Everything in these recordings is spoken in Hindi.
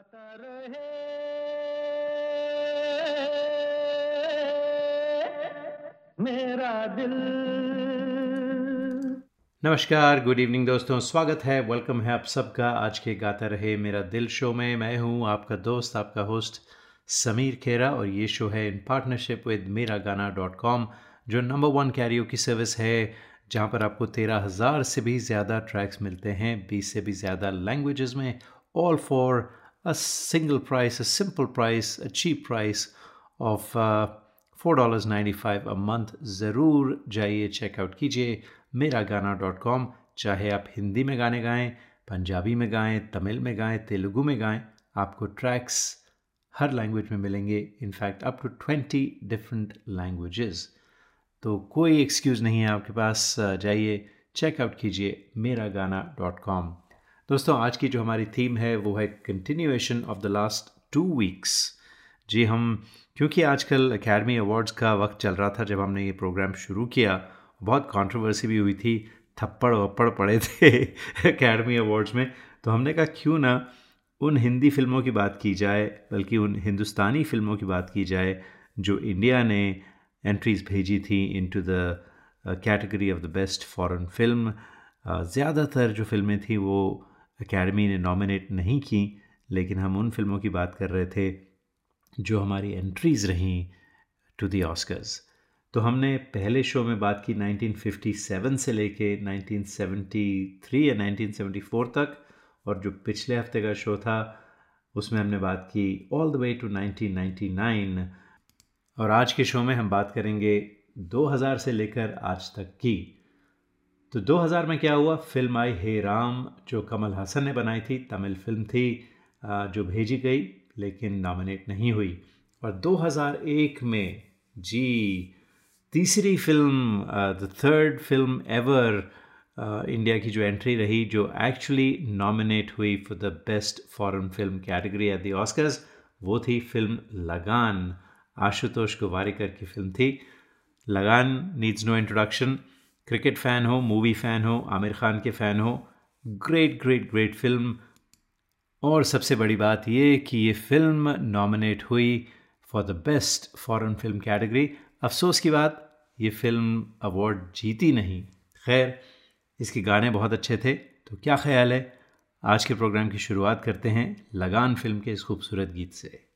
गाता रहे। मेरा दिल। नमस्कार गुड इवनिंग दोस्तों, स्वागत है वेलकम है आप सबका। आज के गाता रहे मेरा दिल शो में, मैं हूँ आपका दोस्त, आपका होस्ट समीर खेरा और ये शो है इन partnership with Mera Gaana dot com जो नंबर वन कैरियो की सर्विस है, जहाँ पर आपको तेरह हज़ार से भी ज़्यादा ट्रैक्स मिलते हैं, बीस से भी ज़्यादा लैंग्वेजेस में all for a single price, a simple price, a cheap price of uh, $4.95 a month. ज़रूर जाइए चेकआउट कीजिए मेरा गाना डॉट कॉम चाहे आप हिंदी में गाने गाएँ पंजाबी में गाएँ तमिल में गाएँ तेलुगु में गाएँ हर लैंग्वेज में मिलेंगे in fact up to twenty different languages तो कोई एक्सक्यूज़ नहीं है आपके पास जाइए चेकआउट कीजिए मेरा गाना डॉट कॉम दोस्तों, आज की जो हमारी थीम है, वो है continuation of the last two weeks जी हम, क्योंकि आजकल एकेडमी अवार्ड्स का वक्त चल रहा था जब हमने ये प्रोग्राम शुरू किया, बहुत कंट्रोवर्सी भी हुई थी, थप्पड़ वप्पड़ पड़े थे एकेडमी अवार्ड्स में। तो हमने कहा, क्यों ना उन हिंदी फ़िल्मों की बात की जाए, बल्कि उन हिंदुस्तानी फ़िल्मों की बात की जाए, जो इंडिया ने एंट्रीज़ भेजी थी into the category of the best foreign film ज़्यादातर जो फ़िल्में थी, वो अकेडमी ने नॉमिनेट नहीं की, लेकिन हम उन फ़िल्मों की बात कर रहे थे जो हमारी एंट्रीज़ रहीं टू दी ऑस्कर्स तो हमने पहले शो में बात की 1957 से लेके 1973 या 1974 तक, और जो पिछले हफ़्ते का शो था, उसमें हमने बात की ऑल द वे टू 1999 और आज के शो में हम बात करेंगे 2000 से लेकर आज तक की। तो 2000 में क्या हुआ? फ़िल्म आई हे राम, जो कमल हसन ने बनाई थी। तमिल फ़िल्म थी जो भेजी गई, लेकिन नॉमिनेट नहीं हुई। और 2001 में, जी, तीसरी film the third film ever India की जो एंट्री रही, जो एक्चुअली नॉमिनेट हुई for the best foreign film category at the Oscars वो थी फ़िल्म लगान। आशुतोष गोवारिकर की फ़िल्म थी। Lagaan needs no introduction cricket fan हो, मूवी फ़ैन हो, आमिर खान के फ़ैन हो ग्रेट ग्रेट ग्रेट फ़िल्म और सबसे बड़ी बात ये कि ये फ़िल्म नॉमिनेट हुई for the best foreign film category अफसोस की बात, ये फ़िल्म अवार्ड जीती नहीं। खैर, इसके गाने बहुत अच्छे थे तो क्या ख्याल है? आज के प्रोग्राम की शुरुआत करते हैं लगान फ़िल्म के इस खूबसूरत गीत से।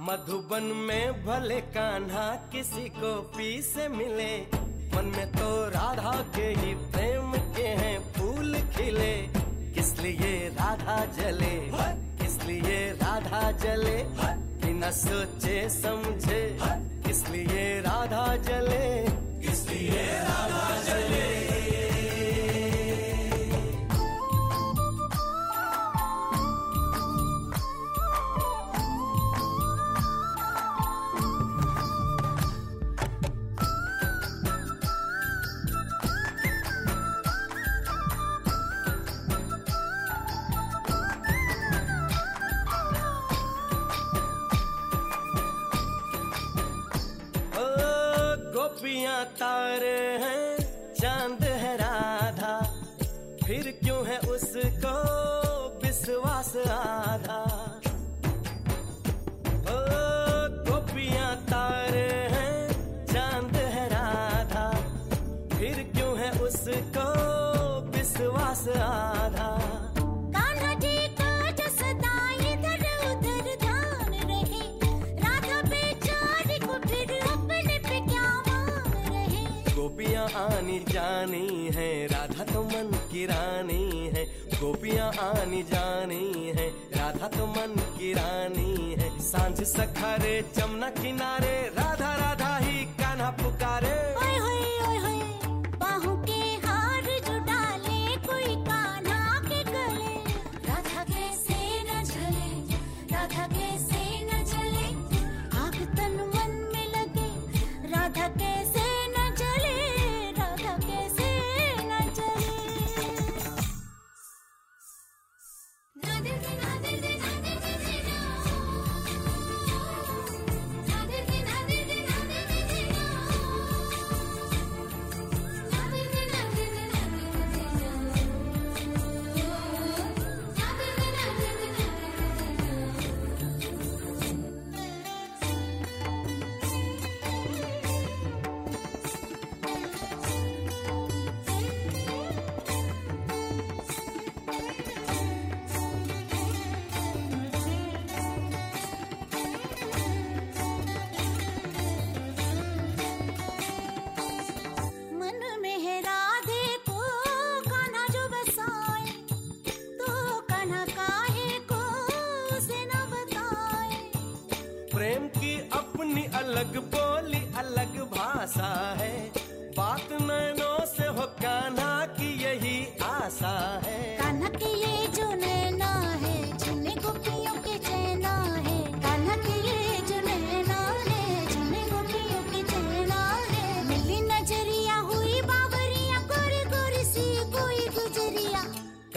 मधुबन में भले कान्हा किसी को पी से मिले, मन में तो राधा के ही प्रेम के हैं फूल खिले। किस लिए राधा जले? किस लिए राधा जले? बिना सोचे समझे। किस लिए राधा जले? किस लिए राधा जले? आनी जानी है, राधा तो मन की रानी है, गोपियाँ आनी जानी है, राधा तो मन की रानी है। साँझ सखारे जमुना किनारे, राधा राधा ही कान्हा पुकारे।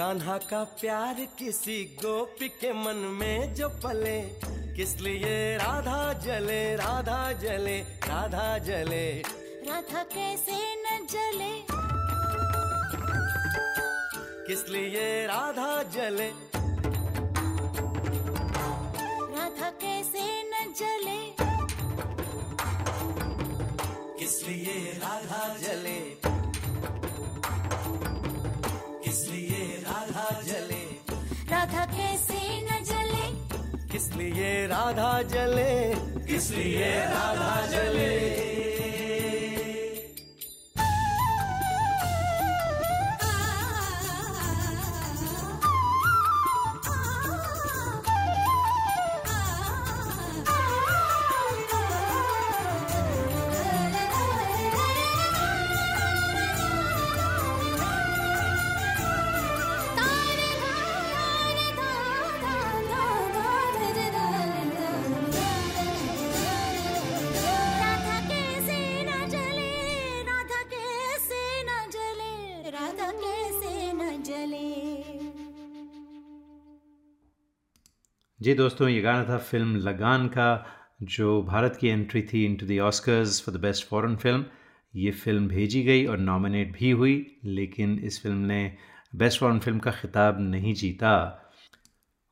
कान्हा का प्यार किसी गोपी के मन में जो पले किस लिए राधा जले राधा जले राधा जले। राधा कैसे न जले? किस लिए राधा जले राधा कैसे न जले। किस लिए राधा जले? किस लिए राधा जले? जी दोस्तों, ये गाना था फ़िल्म लगान का, जो भारत की एंट्री थी into the Oscars for the best foreign film ये फ़िल्म भेजी गई और नॉमिनेट भी हुई, लेकिन इस फ़िल्म ने बेस्ट फॉरेन फ़िल्म का खिताब नहीं जीता।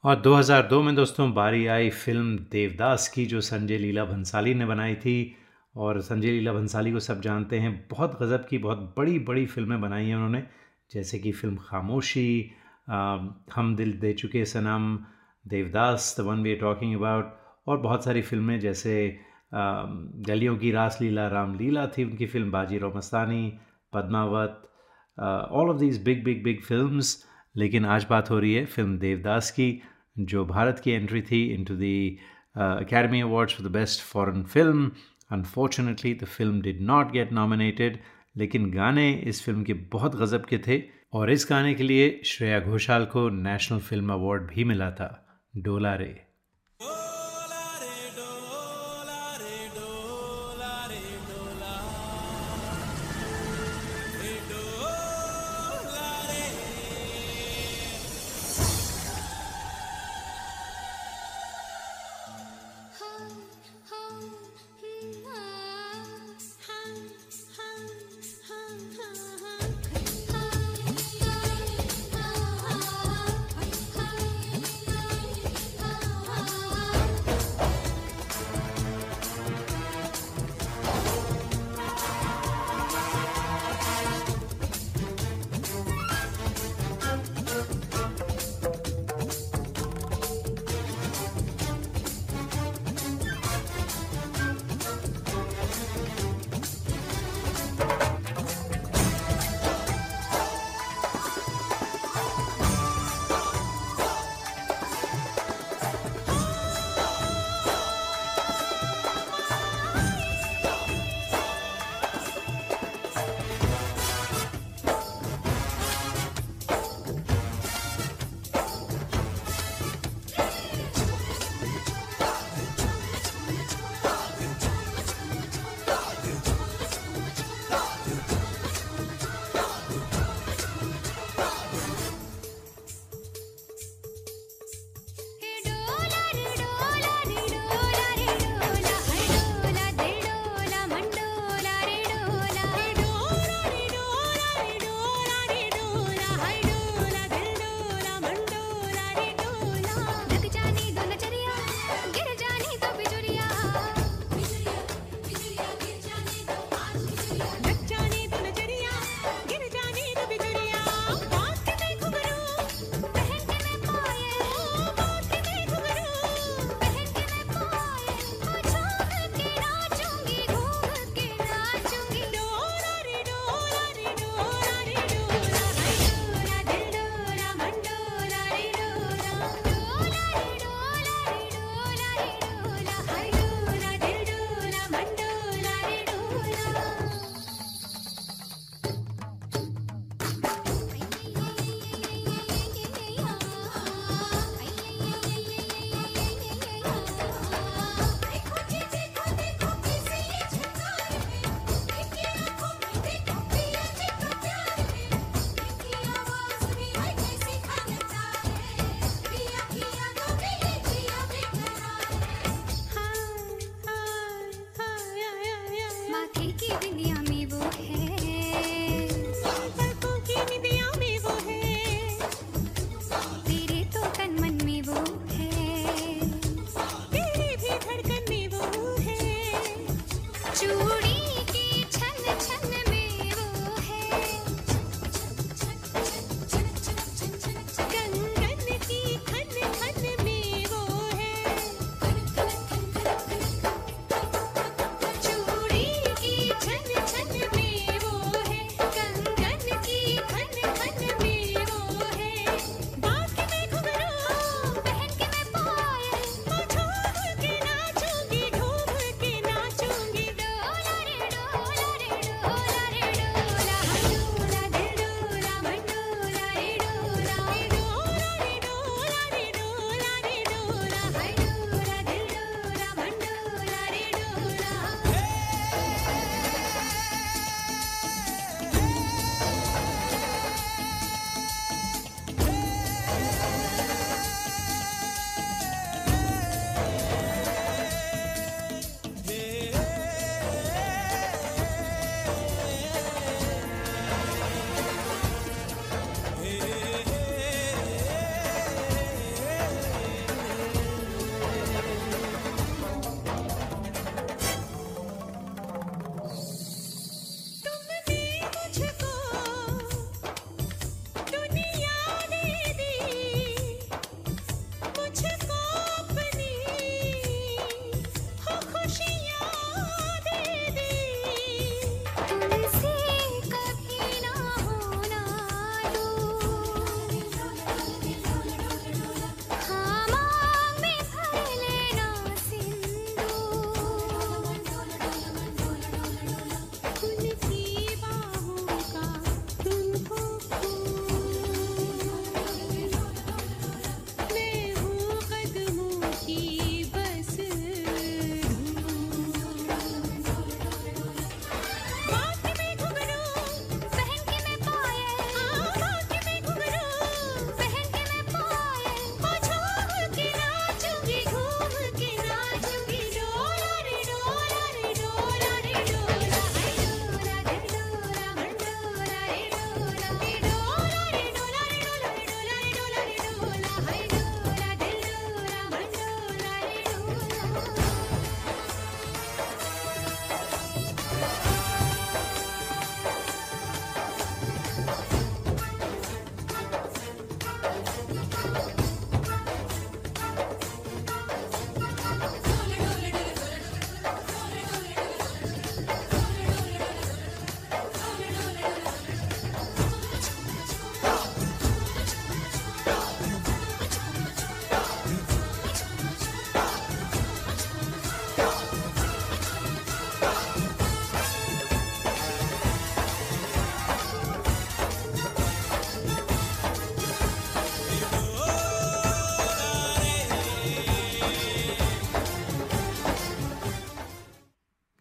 और 2002 में दोस्तों, बारी आई फ़िल्म देवदास की, जो संजय लीला भंसाली ने बनाई थी। और संजय लीला भंसाली को सब जानते हैं, बहुत गज़ब की, बहुत बड़ी बड़ी फ़िल्में बनाई हैं उन्होंने। जैसे कि फ़िल्म खामोशी Hum Dil De Chuke Sanam Devdas the one we are talking about और बहुत सारी फ़िल्में जैसे गलियों की रास रासलीला रामलीला थी उनकी film Bajirao Mastani, Padmaavat all of these big big big films लेकिन आज बात हो रही है फ़िल्म देवदास की, जो भारत की एंट्री थी into the Academy Awards for the best foreign film unfortunately the film did not get nominated लेकिन गाने इस फ़िल्म के बहुत गज़ब के थे। और इस गाने के लिए श्रेया घोषाल को नेशनल फ़िल्म अवार्ड भी मिला था। डोला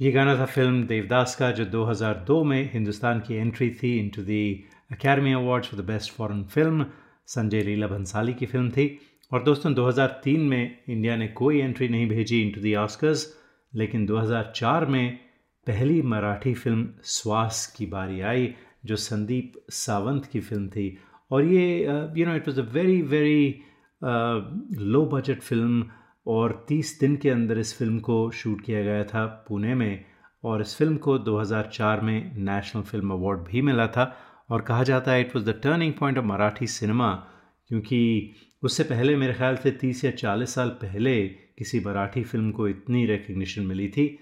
ये गाना था फ़िल्म देवदास का, जो 2002 में हिंदुस्तान की एंट्री थी into the Academy Awards for the best foreign film Sanjay Leela Bhansali की फ़िल्म थी। और दोस्तों 2003 में इंडिया ने कोई एंट्री नहीं भेजी इनटू द ऑस्कर्स लेकिन 2004 में पहली मराठी फ़िल्म स्वास की बारी आई, जो संदीप सावंत की फ़िल्म थी। और ये you know it was a very very low budget film और 30 दिन के अंदर इस फ़िल्म को शूट किया गया था पुणे में और इस फ़िल्म को 2004 में नेशनल फ़िल्म अवार्ड भी मिला था और कहा जाता है it was the turning point of Marathi cinema क्योंकि उससे पहले मेरे ख्याल से 30 या 40 साल पहले किसी मराठी फ़िल्म को इतनी रिकग्निशन मिली थी।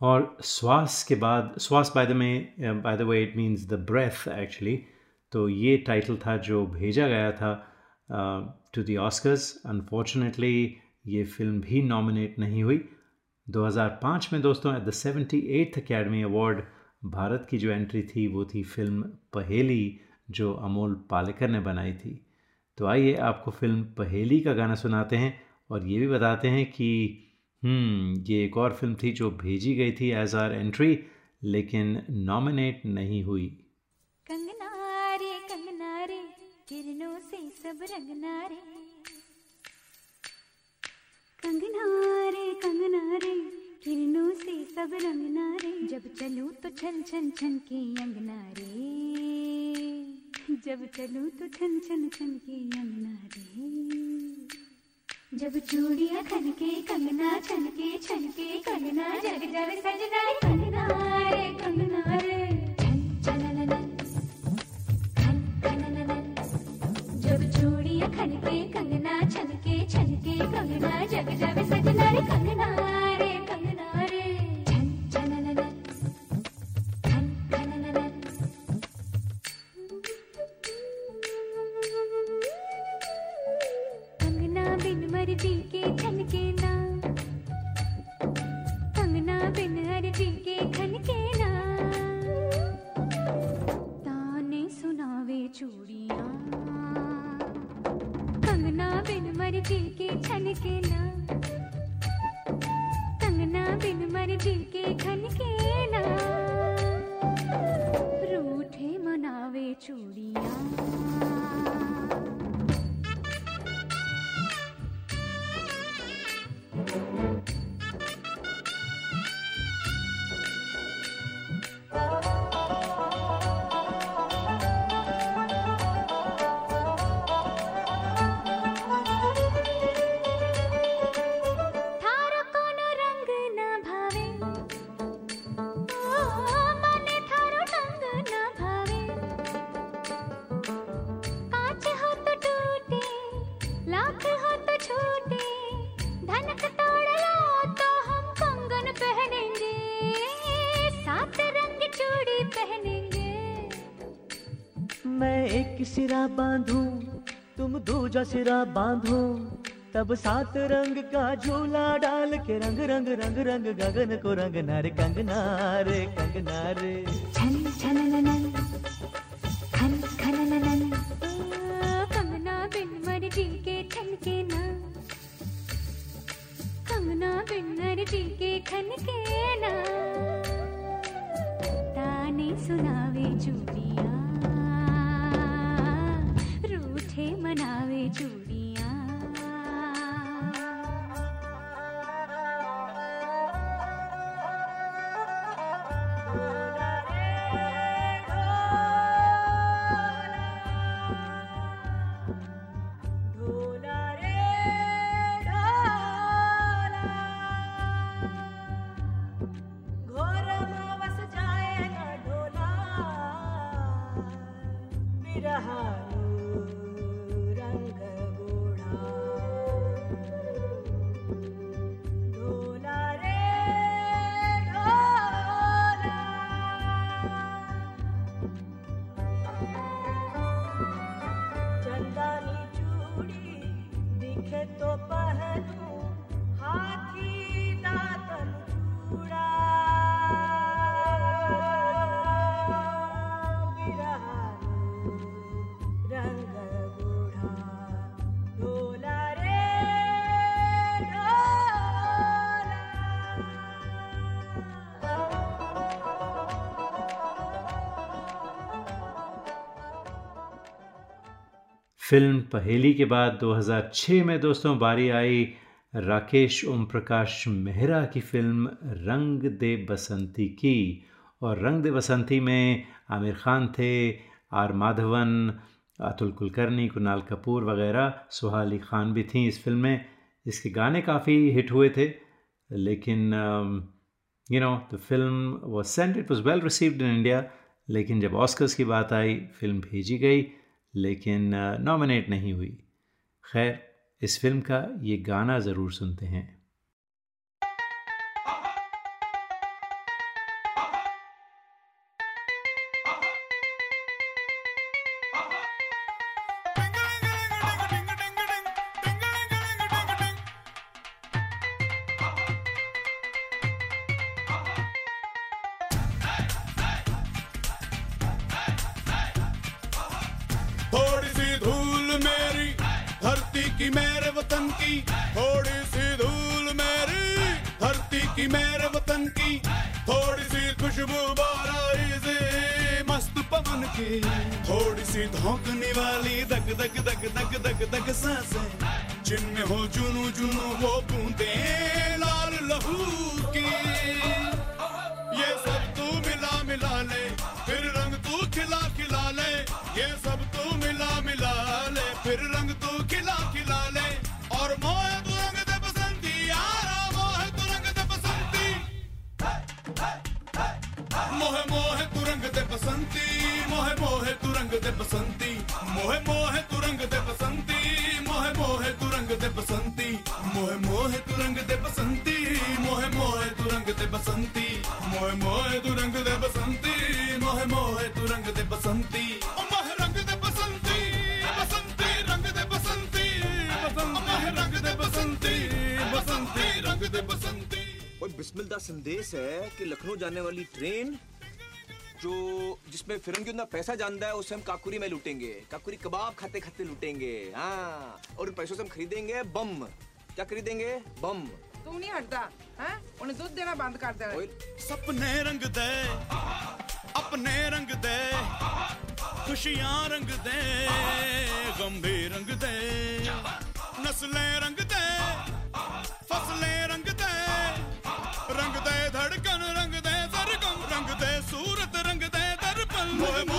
और श्वास के बाद श्वास बाय द में by the way it means the breath actually तो ये टाइटल था जो भेजा गया था टू दी ऑस्कर्स अनफॉर्चुनेटली ये फ़िल्म भी नॉमिनेट नहीं हुई। 2005 में दोस्तों at the seventy eighth Academy Award Bharat की जो एंट्री थी, वो थी फ़िल्म पहेली, जो अमोल पालेकर ने बनाई थी। तो आइए आपको फ़िल्म पहेली का गाना सुनाते हैं और ये भी बताते हैं कि हम्म ये एक और फ़िल्म थी जो भेजी गई थी एज आर एंट्री लेकिन नॉमिनेट नहीं हुई। जब चलू तो छन छन छन के यमुना रे। जब चूड़िया थन खनके कंगना छन के छन के कंगना जग जग सजना कंगना रे कंगना रे। सिरा बांधू, तुम दूजा सिरा बांधो। तब सात रंग का झूला डाल के रंग रंग रंग रंग, गगन को रंग नारे कंगना रे कंगना रे। छन छन खन फ़िल्म पहेली के बाद 2006 में दोस्तों बारी आई राकेश ओम प्रकाश मेहरा की फ़िल्म रंग दे बसंती की। और रंग दे बसंती में आमिर खान थे, आर माधवन, अतुल कुलकर्णी, कुणाल कपूर वगैरह, सुहाली खान भी थी इस फ़िल्म में। इसके गाने काफ़ी हिट हुए थे, लेकिन you know the film was sent it was well received in India लेकिन जब ऑस्कर्स की बात आई, फ़िल्म भेजी गई लेकिन नॉमिनेट नहीं हुई। खैर इस फ़िल्म का ये गाना ज़रूर सुनते हैं। की मेरे वतन की, थोड़ी सी धूल मेरी, धरती की मेरे वतन की, थोड़ी सी खुशबू बाराई से मस्त पवन की। थोड़ी सी धोकने वाली दग दग दग दग दग दग साँसें, जिनमें हो जुनू जुनू वो बूंदे लाल लहू की। ये सब तू मिला मिला ले, फिर रंग तू खिला मोह तू रंग दे बसंती मोह मोह तू रंग दे बसंती मोह मोह तू रंग दे बसंती मोह मोह तू रंग दे बसंती मोह मोह तू रंग दे बसंती मोह मोह तू रंग दे बसंती मोह मोह तू रंग दे बसंती मोह रंग दे बसंती बसंती रंग दे बसंती मोह रंग दे बसंती बसंती रंग दे बसंती और बिस्मिल संदेश है कि लखनऊ जाने वाली ट्रेन जो जिसमें फिरंगी उतना पैसा जानता है उसे हम काकुरी में लूटेंगे। काकुरी कबाब खाते खाते लूटेंगे। हाँ और उन पैसों से हम खरीदेंगे बम। क्या खरीदेंगे? बम। तुम नहीं हटता है? उन्हें दूध देना बंद कर दे। सपने रंग दे अपने रंग दे खुशियाँ रंग दे गम भी रंग दे नस्लें रंग दे फ़सलें रंग दे रंग दे धड़का Boy,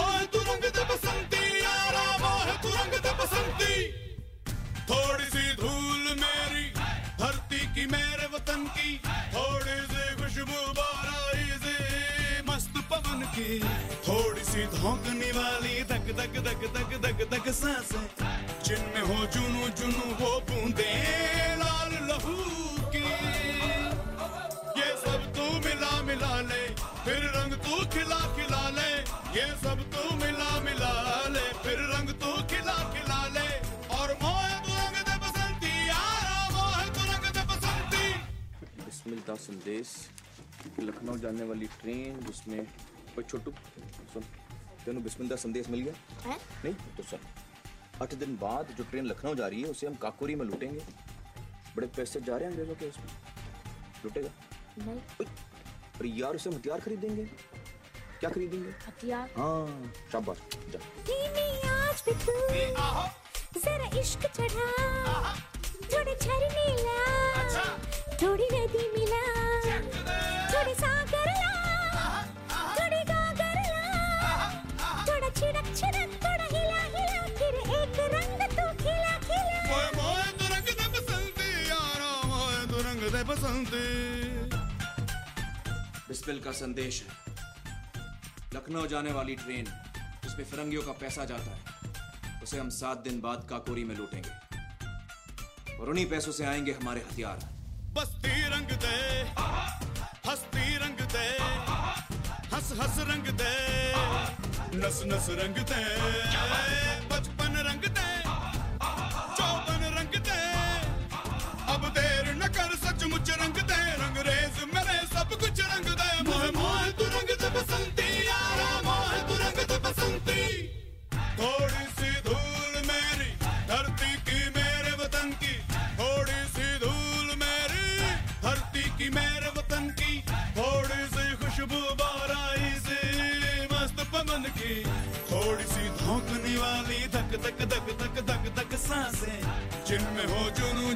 लखनऊ जाने वाली ट्रेन जिसमें ओए छोटू सुन तेनू बिस्मिल दा संदेश मिल गया। हैं? नहीं तो सुन आठ दिन बाद जो ट्रेन लखनऊ जा रही है उसे हम काकोरी में लूटेंगे। बड़े पैसे जा रहे हैं अंग्रेज़ों के उसमें लूटेगा? नहीं। ओए, यार उसे हम हथियार खरीदेंगे। क्या खरीदेंगे? हथियार? हाँ शाबाश जा। आज भी तू। जरा इश्क चढ़ा। थोड़े झरने ला। थोड़ी नदी मिला। थोड़े सागर ला थोड़े गागर ला थोड़ा छिड़क छिड़क थोड़ा हिला हिला फिर एक रंग तू खिला खिला मोह मोह तू रंग दे बसंती यारा मोह तू रंग दे बसंती। बिस्मिल का संदेश है। लखनऊ जाने वाली ट्रेन जिसमें फिरंगियों का पैसा जाता है उसे हम सात दिन बाद काकोरी में लूटेंगे। और उन्हीं पैसों से आएँगे हमारे हथियार। बस्ती रंग दे हस्ती रंग दे। हस हस रंग दे। नस नस रंग दे। बचपन रंग दे। चौबन रंग दे। अब देर न कर सचमुच रंग दे। जिनमें हो जुनू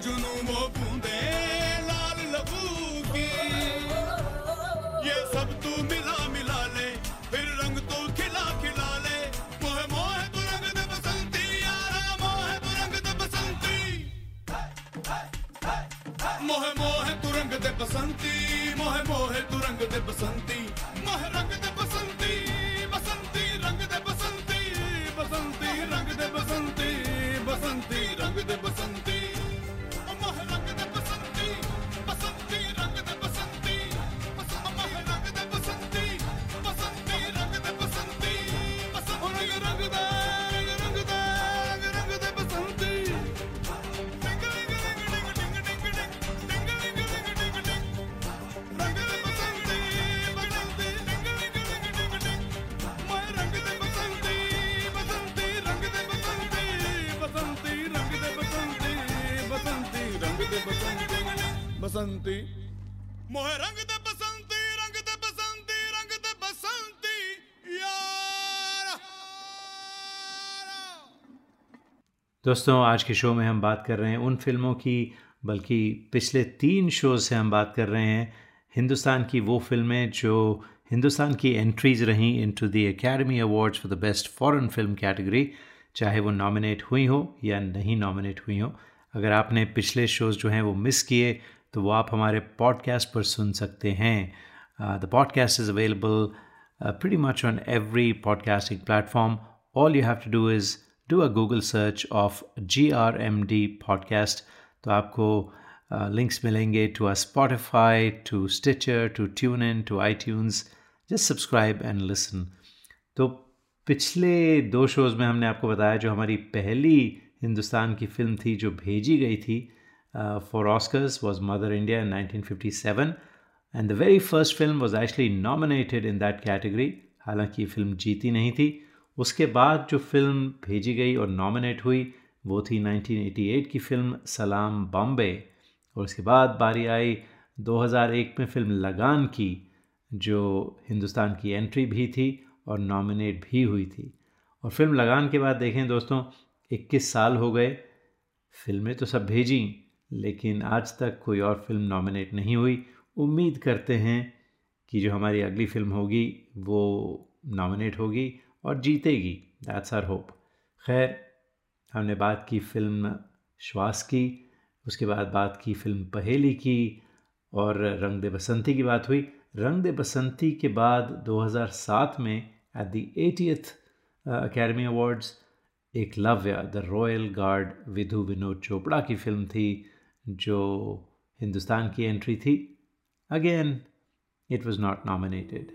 बसंती। मोहे रंग दे बसंती रंग दे बसंती रंग दे बसंती। यार दोस्तों आज के शो में हम बात कर रहे हैं उन फ़िल्मों की बल्कि पिछले तीन शोज़ से हम बात कर रहे हैं। हिंदुस्तान की वो फ़िल्में जो हिंदुस्तान की एंट्रीज रहीं into the Academy Awards for the best foreign film category चाहे वो नॉमिनेट हुई हो या नहीं नॉमिनेट हुई हो। अगर आपने पिछले शोज़ जो हैं वो मिस किए तो वो आप हमारे पॉडकास्ट पर सुन सकते हैं the podcast is available pretty much on every podcasting platform. All you have to do is do a Google search of GRMD podcast. तो आपको लिंक्स मिलेंगे to ah Spotify to Stitcher to TuneIn to iTunes just subscribe and listen तो पिछले दो शोज़ में हमने आपको बताया जो हमारी पहली हिंदुस्तान की फ़िल्म थी, जो भेजी गई थी for Oscars was Mother India in 1957 and the very first film was actually nominated in that category हालाँकि फ़िल्म जीती नहीं थी। उसके बाद जो फ़िल्म भेजी गई और नॉमिनेट हुई, वो थी 1988 की फ़िल्म सलाम बॉम्बे और उसके बाद बारी आई 2001 में फ़िल्म लगान की, जो हिंदुस्तान की एंट्री भी थी और नॉमिनेट भी हुई थी। और फ़िल्म लगान के बाद देखें दोस्तों 21 साल हो गए। फ़िल्में तो सब भेजी। लेकिन आज तक कोई और फ़िल्म नॉमिनेट नहीं हुई। उम्मीद करते हैं कि जो हमारी अगली फ़िल्म होगी, वो नॉमिनेट होगी और जीतेगी। दैट्स आर होप खैर, हमने बात की फ़िल्म श्वास की, उसके बाद बात की फ़िल्म पहेली की और रंग दे बसंती की बात हुई। रंग दे बसंती के बाद 2007 में at the eightieth academy awards Eklavya the royal guard Vidhu Vinod Chopra की फ़िल्म थी। जो हिंदुस्तान की एंट्री थी। Again it was not nominated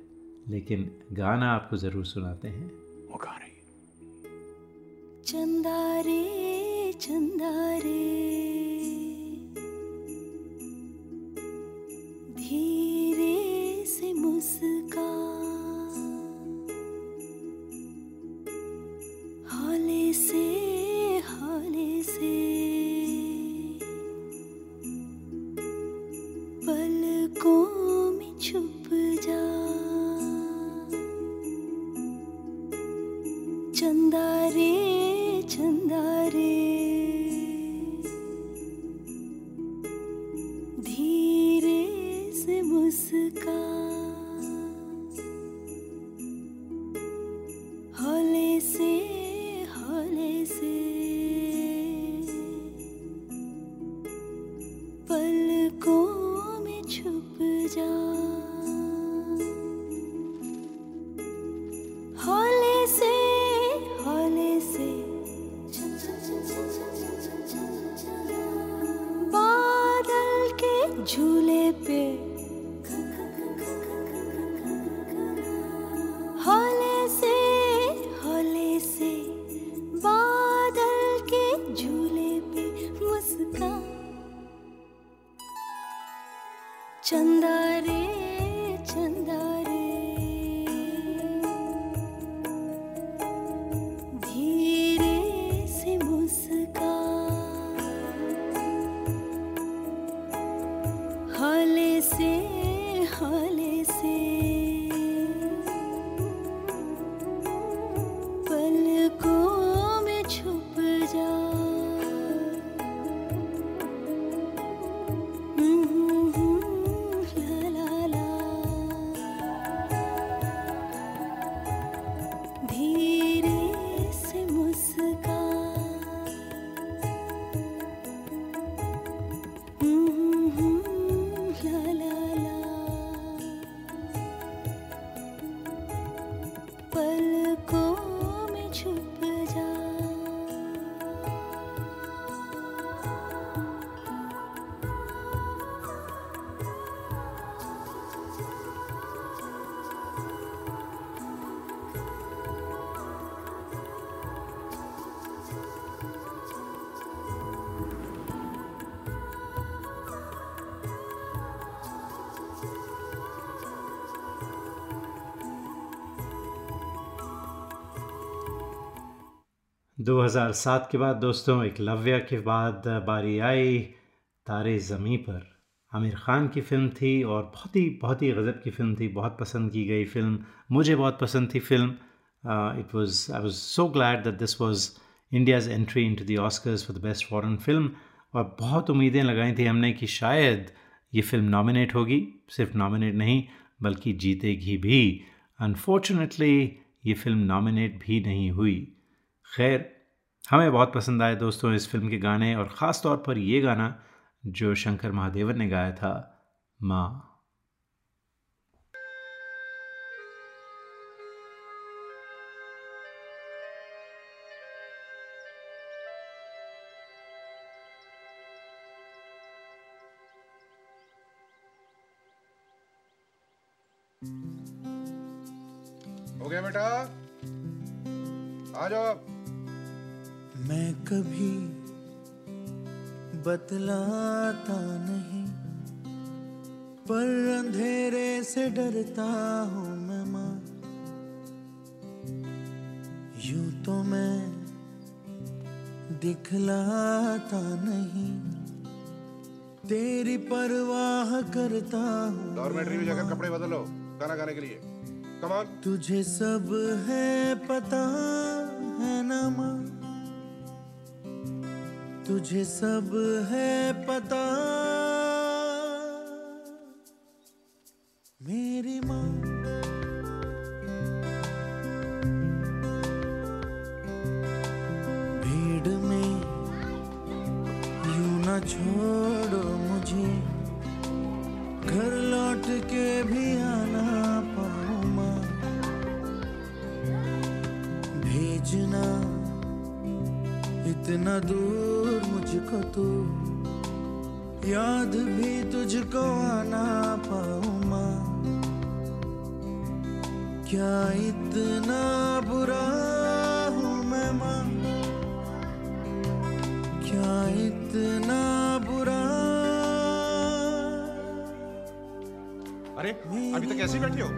लेकिन गाना आपको ज़रूर सुनाते हैं। वो गा रही चंदा रे चंदा रे धीरे से मुस्का हौले से हौले से। 2007 के बाद दोस्तों एकलव्य के बाद बारी आई तारे ज़मी पर। आमिर ख़ान की फ़िल्म थी और बहुत ही बहुत ही गज़ब की फ़िल्म थी। बहुत पसंद की गई फ़िल्म। मुझे बहुत पसंद थी film. It was I was so glad that this was India's entry into the Oscars for the best foreign film और बहुत उम्मीदें लगाई थी हमने कि शायद ये फ़िल्म नॉमिनेट होगी। सिर्फ़ नॉमिनेट नहीं, बल्कि जीतेगी भी। अनफॉर्चुनेटली ये फ़िल्म नॉमिनेट भी नहीं हुई। खैर, हमें बहुत पसंद आए दोस्तों इस फ़िल्म के गाने और ख़ास तौर पर ये गाना जो शंकर महादेवन ने गाया था, माँ। हो गया बेटा। आ जाओ। मैं कभी बतलाता नहीं पर अंधेरे से डरता हूँ मैं माँ। यूँ तो मैं दिखलाता नहीं तेरी परवाह करता हूँ डॉर्मेट्री में जाकर कपड़े बदलो गाना गाने के लिए। कमान तुझे सब है पता है ना माँ। तुझे सब है पता। मेरी माँ। भीड़ में यू ना छोड़ो मुझको तो। याद भी तुझको आना पाऊँ माँ। क्या इतना बुरा हूँ मैं माँ? क्या इतना बुरा? अरे, अभी तक ही बैठी हो?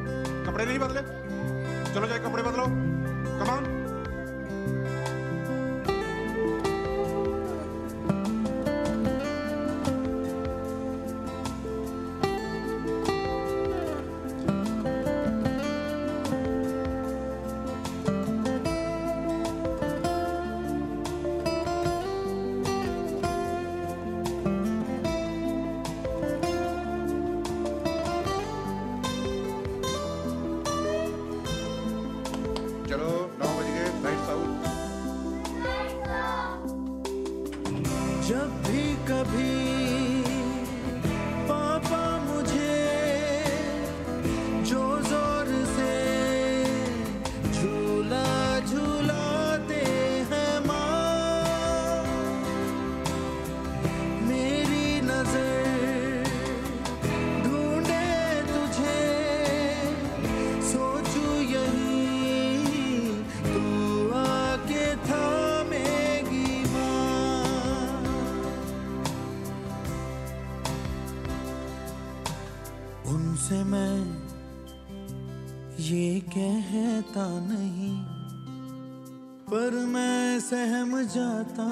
जाता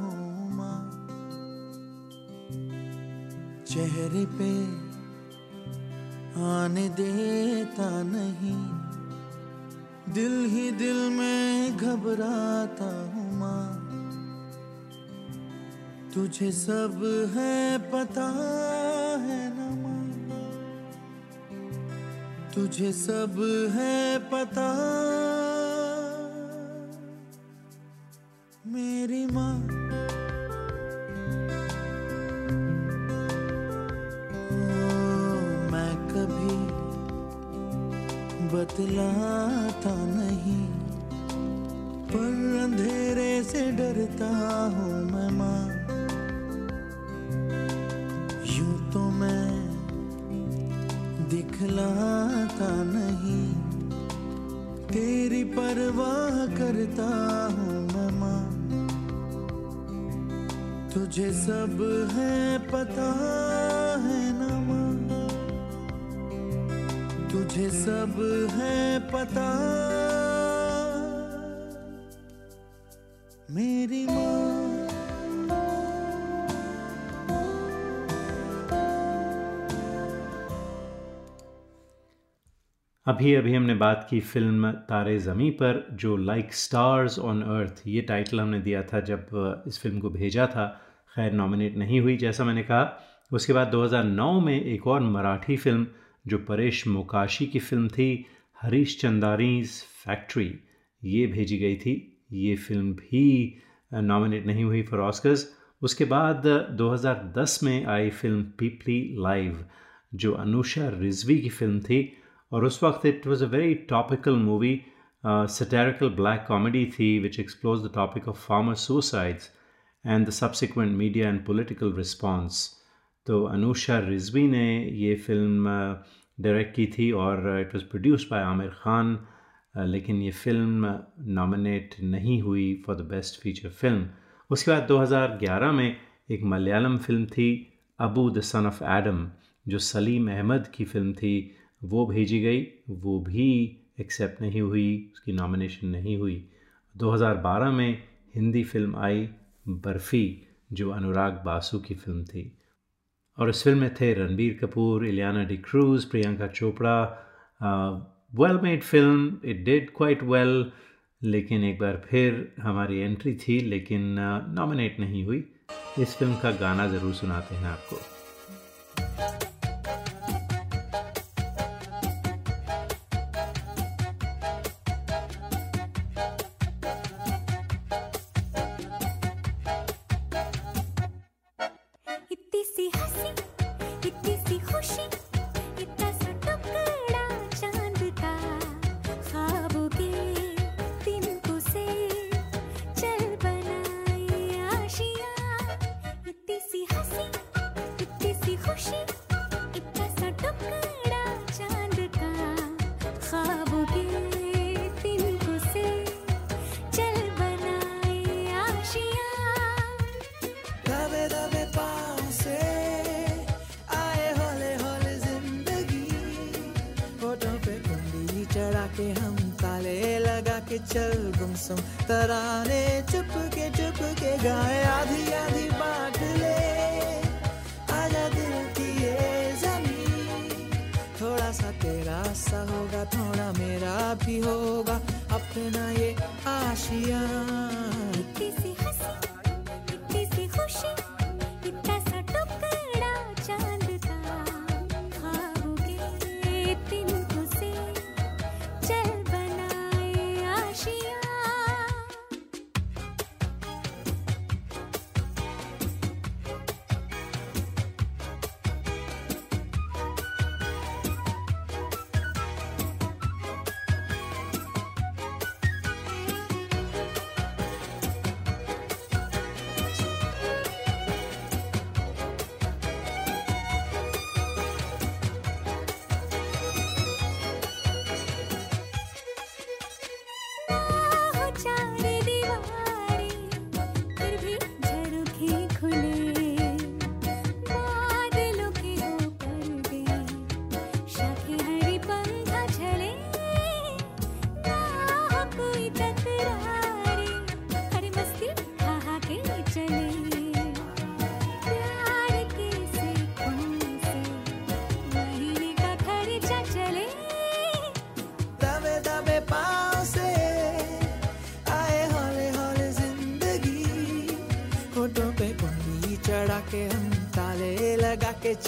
हूँ माँ। चेहरे पे आने देता नहीं। दिल ही दिल में घबराता हूँ माँ। तुझे सब है पता है ना माँ। तुझे सब है पता तुझे सब है, पता है ना तुझे सब है, पता। मेरी माँ। अभी अभी हमने बात की फ़िल्म तारे ज़मी पर, जो लाइक स्टार्स ऑन अर्थ ये टाइटल हमने दिया था जब इस फ़िल्म को भेजा था। खैर नॉमिनेट नहीं हुई जैसा मैंने कहा। उसके बाद 2009 में एक और मराठी फ़िल्म जो परेश मोकाशी की फ़िल्म थी हरीश चंदारीज फैक्ट्री ये भेजी गई थी। ये फ़िल्म भी नॉमिनेट नहीं हुई फॉर ऑस्कर्स उसके बाद अ, 2010 में आई फ़िल्म पीपली लाइव जो अनुषा रिजवी की फ़िल्म थी। और उस वक्त it was a very topical movie satirical black comedy थी which explores the topic of farmer suicides and the subsequent media and political response तो अनुषा रिजवी ने ये फ़िल्म डायरेक्ट की थी और it was produced by Aamir Khan लेकिन ये फ़िल्म नॉमिनेट नहीं हुई for the best feature film उसके बाद 2011 में एक मलयालम फ़िल्म थी Abu the son of Adam जो सलीम अहमद की फ़िल्म थी, वो भेजी गई, वो भी एक्सेप्ट नहीं हुई, उसकी नॉमिनेशन नहीं हुई। 2012 में हिंदी फ़िल्म आई बर्फ़ी, जो अनुराग बासु की फ़िल्म थी। और इस फ़िल्म में थे Ranbir Kapoor, Ileana D'Cruz, Priyanka Chopra. Well made film it did quite well लेकिन एक बार फिर हमारी एंट्री थी, लेकिन नॉमिनेट नहीं हुई। इस फ़िल्म का गाना ज़रूर सुनाते हैं आपको। चल गुमसुम तराने चुप के चुप के गाए, आधी आधी बांट ले। आजा दिल की ये ज़मीन। थोड़ा सा तेरा सा होगा, थोड़ा मेरा भी होगा। अपना ये आशिया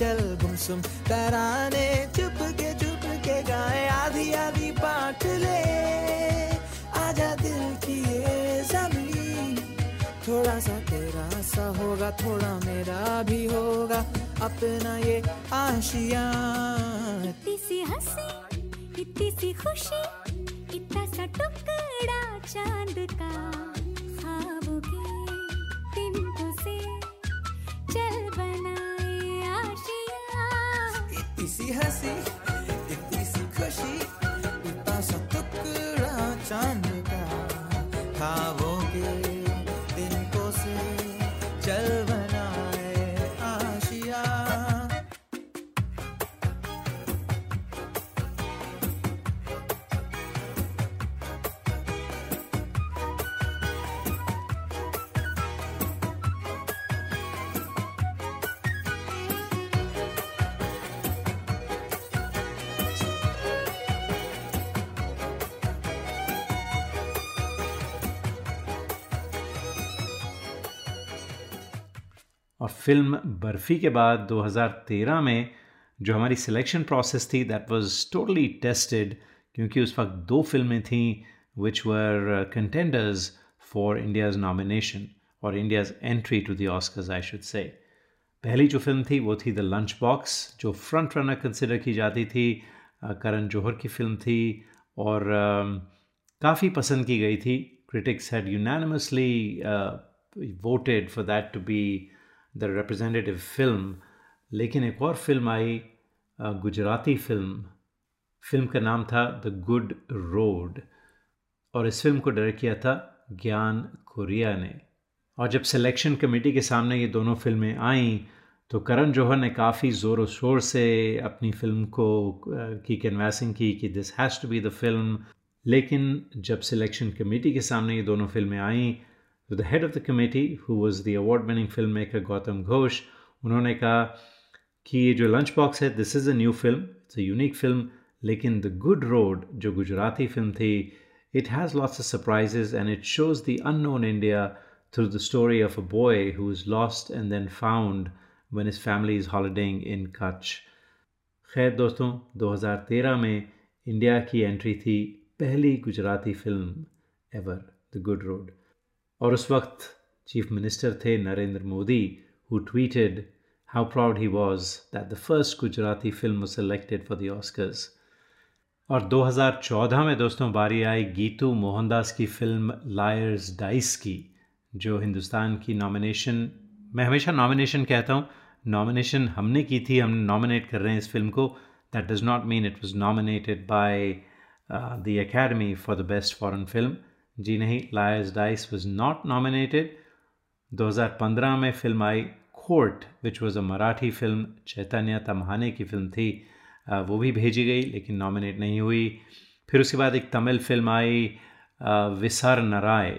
चल गुमसुम, तराने चुप के चुप के गाए, आधी आधी बांट ले। आजा दिल की ये ज़मीन, थोड़ा सा तेरा सा होगा, थोड़ा मेरा भी होगा, अपना ये आशिया। इतनी सी हँसी, इतनी सी खुशी और फ़िल्म बर्फ़ी के बाद 2013 में जो हमारी सिलेक्शन प्रोसेस थी दैट वाज टोटली टेस्टेड क्योंकि उस वक्त दो फ़िल्में थीं which were contenders for India's nomination और India's entry to the Oscars I should say पहली जो फ़िल्म थी, वो थी द लंच बॉक्स जो फ्रंट रनर कंसिडर की जाती थी करण जौहर की फ़िल्म थी और काफ़ी पसंद की गई थी। Critics had unanimously voted for for to to be the film. लेकिन एक और फ़िल्म आई गुजराती फ़िल्म। फ़िल्म का नाम था द गुड रोड। और इस फ़िल्म को डायरेक्ट किया था ज्ञान कुरिया ने। और जब सिलेक्शन कमेटी के सामने ये दोनों फ़िल्में आईं तो करण जौहर ने काफ़ी ज़ोर शोर से अपनी फ़िल्म को की कैनवासिंग की कि this has to be the film लेकिन जब सिलेक्शन कमेटी के सामने ये दोनों फ़िल्में आईं तो the head of the committee who was the award winning filmmaker Gautam Ghosh उन्होंने कहा कि ये जो लंच बॉक्स है this is a new film it's a unique film लेकिन द गुड रोड जो गुजराती फ़िल्म थी it has lots of surprises and it shows the unknown India through the story of a boy who is lost and then found when his family is holidaying in Kutch. खैर दोस्तों 2013 में इंडिया की एंट्री थी पहली Gujarati film ever the good road और उस वक्त चीफ मिनिस्टर थे Narendra Modi who tweeted how proud he was that the first Gujarati film selected for the Oscars और 2014 में दोस्तों बारी आई गीतू मोहनदास की फ़िल्म लायर्स डाइस की, जो हिंदुस्तान की नॉमिनेशन मैं हमेशा नॉमिनेशन कहता हूँ नॉमिनेशन हमने की थी, हम नॉमिनेट कर रहे हैं इस फ़िल्म को। That does not mean it was nominated by the Academy for the best foreign film जी नहीं Liar's Dice was not nominated 2015 में film I Court which was a Marathi film Chaitanya Tamhane की फ़िल्म थी। वो भी भेजी गई, लेकिन नॉमिनेट नहीं हुई। फिर उसके बाद एक तमिल फ़िल्म आई विसर नराय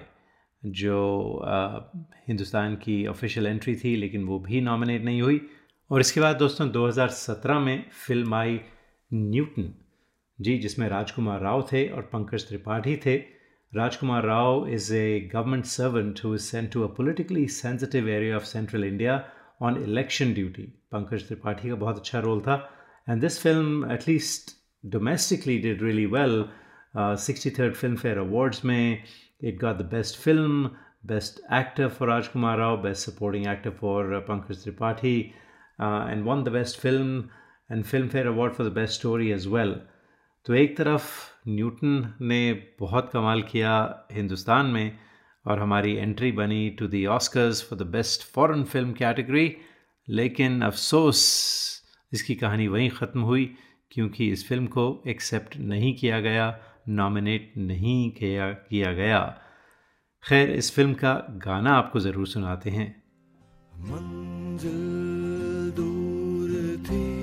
जो हिंदुस्तान की ऑफिशियल एंट्री थी, लेकिन वो भी नॉमिनेट नहीं हुई। और इसके बाद दोस्तों 2017 में फ़िल्म आई न्यूटन जी, जिसमें राजकुमार राव थे और पंकज त्रिपाठी थे। Rajkummar Rao is a government servant who is sent to a politically sensitive area of central India on election duty Pankaj Tripathi का बहुत अच्छा रोल था and this film at least domestically did really well sixty third Filmfare awards में It got the best film, best actor for Rajkumar Rao, best supporting actor for uh, Pankaj Tripathi, uh, and won the best film and Filmfare Award for the best story as well. तो एक तरफ न्यूटन ने बहुत कमाल किया हिंदुस्तान में और हमारी एंट्री बनी to the Oscars for the best foreign film category लेकिन अफसोस, इसकी कहानी वहीं ख़त्म हुई क्योंकि इस फ़िल्म को एक्सेप्ट नहीं किया गया नॉमिनेट नहीं किया किया गया। खैर, इस फ़िल्म का गाना आपको ज़रूर सुनाते हैं। मंजिल दूर थी।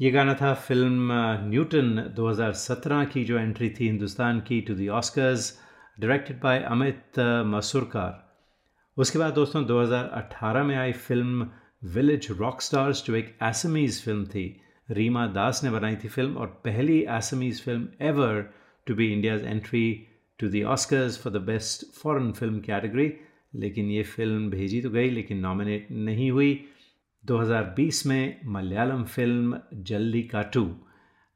ये गाना था फ़िल्म न्यूटन 2017 की जो एंट्री थी हिंदुस्तान की to the Oscars directed by Amit Masurkar. उसके बाद दोस्तों 2018 में आई फ़िल्म विलेज रॉक स्टार्स जो एक एसमीज़ फ़िल्म थी। रीमा दास ने बनाई थी फ़िल्म और पहली Assamese film ever to be India's entry to the Oscars for the best foreign film category लेकिन ये फ़िल्म भेजी तो गई, लेकिन नॉमिनेट नहीं हुई। 2020 में Malayalam film Jallikattu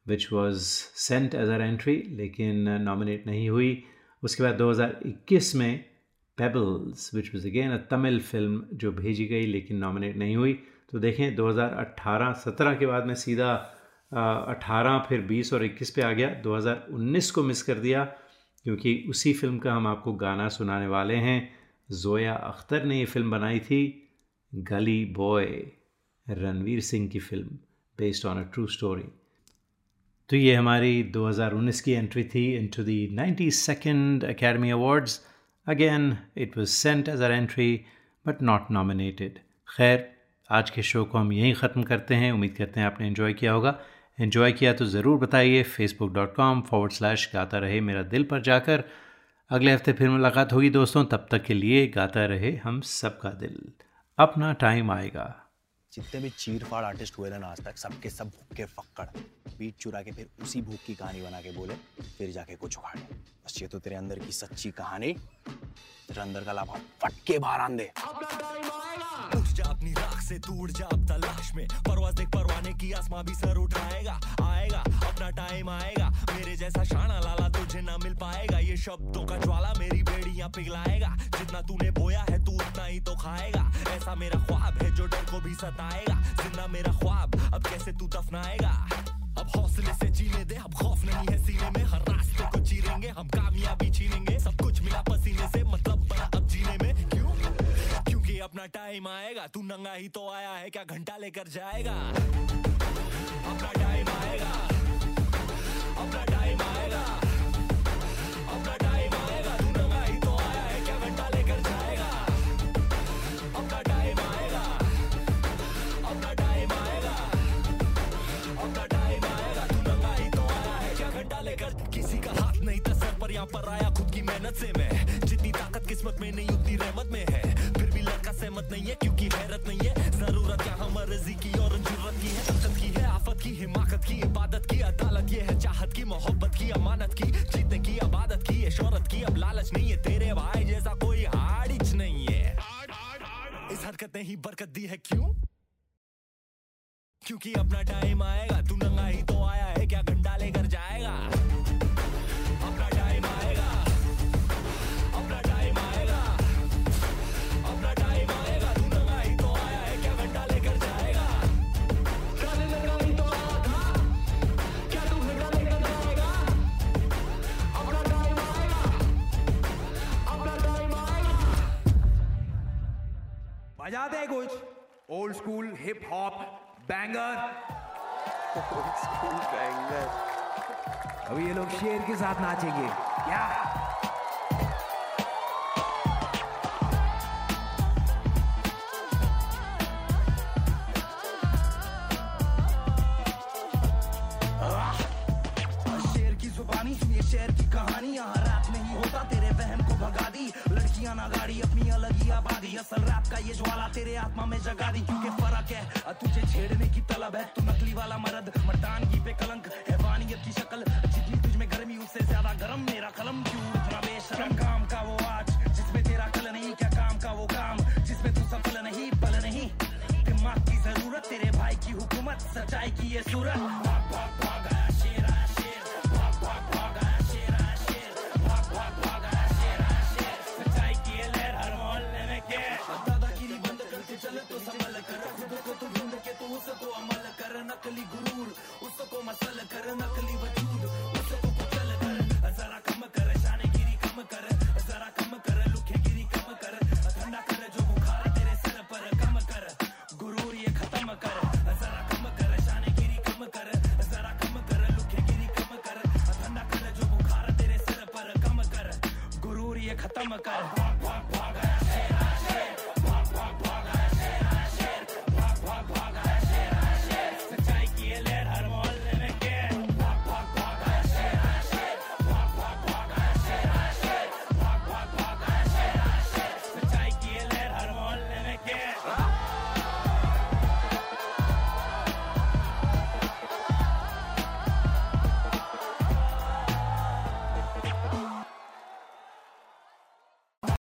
which was sent as our entry लेकिन नॉमिनेट नहीं हुई। उसके बाद 2021 में Pebbles which was again a Tamil film जो भेजी गई लेकिन नॉमिनेट नहीं हुई। तो देखें 2018 17 के बाद में सीधा अ, 18 फिर 20 और 21 पे आ गया। 2019 को मिस कर दिया क्योंकि उसी फ़िल्म का हम आपको गाना सुनाने वाले हैं। जोया अख्तर ने ये फ़िल्म बनाई थी गली बॉय। रणवीर सिंह की film based on a true story तो ये हमारी 2019 की एंट्री थी into the 92nd Academy Awards again it was sent as our entry but not nominated खैर, आज के शो को हम यहीं ख़त्म करते हैं। उम्मीद करते हैं आपने इन्जॉय किया होगा। इन्जॉय किया तो ज़रूर बताइए Facebook dot com forward slash Gaata Rahe Mera दिल पर जाकर। अगले हफ़्ते फिर मुलाकात होगी दोस्तों, तब तक के लिए गाता रहे हम सबका दिल। अपना टाइम आएगा। जितने भी चीरफाड़ आर्टिस्ट हुए ना आज तक, सबके सब भूखे फक्कड़। बीट चुरा के फिर उसी भूख की कहानी बना के बोले, फिर जाके कुछ उखाड़े। बस ये तो तेरे अंदर की सच्ची कहानी। तेरे अंदर का लाभा फट के बाहर आन दे। उठ जा अपनी राख से तू उड़ जा अब तलाश में। परवाज देख परवाने की आसमां भी सर उठाएगा आएगा अपना टाइम आएगा। मेरे जैसा शाना लाला तुझे ना मिल पाएगा। ये शब्दों का ज्वाला मेरी बेड़ियाँ पिघलाएगा। जितना तूने बोया है तू उतना ही तो खाएगा। ऐसा मेरा ख्वाब है जो डर को भी सताएगा। ज़िंदा मेरा ख्वाब अब कैसे तू दफनाएगा? अब हौसले से जीने दे अब टाइम आएगा। तू नंगा ही तो आया है, क्या घंटा लेकर जाएगा? अपना टाइम आएगा। अपना टाइम आएगा। अपना टाइम आएगा। तू नंगा ही तो आया है, क्या घंटा लेकर जाएगा? अपना टाइम आएगा। अपना टाइम आएगा। अपना टाइम आएगा। तू नंगा ही तो आया है, क्या घंटा लेकर? किसी का हाथ नहीं था सर पर, यहाँ पर आया खुद की मेहनत से मैं। जितनी ताकत किस्मत में, नहीं उतनी रहमत में है। सहमत नहीं है, क्योंकि हैरत नहीं है। ज़रूरत यहाँ मर्ज़ी की और ज़रूरत की है। ताकत की है, आफत की, हिमाकत की, इबादत की, अदालत ये है, चाहत की, मोहब्बत की, अमानत की जीतने की, अबादत की शोहरत की, अब लालच नहीं है, तेरे भाई जैसा कोई हाड़िच नहीं है। इस हरकत ने ही बरकत दी है, क्यों? क्योंकि अपना टाइम आएगा, तू नंगा ही तो आया है, क्या बजा हैं कुछ। Old school hip hop banger old school banger अभी ये लोग शेर के साथ नाचेंगे। क्या ये ज्वाला तेरे आत्मा में जगा दी, क्योंकि फ़र्क है। तुझे छेड़ने की तलब है, तू नकली वाला मर्द, मर्दानगी पे कलंक, हैवानियत की शक्ल। जितनी तुझ में गर्मी, उससे ज़्यादा गर्म मेरा कलम क्यों? इतना बेशरम काम का वो आज, जिसमें तेरा कल नहीं, क्या काम का वो काम? जिसमें तू सफल नहीं, बल नहीं। दिमाग की ज़रूरत तेरे भाई की हुकूमत, सच्चाई की ये सूरत।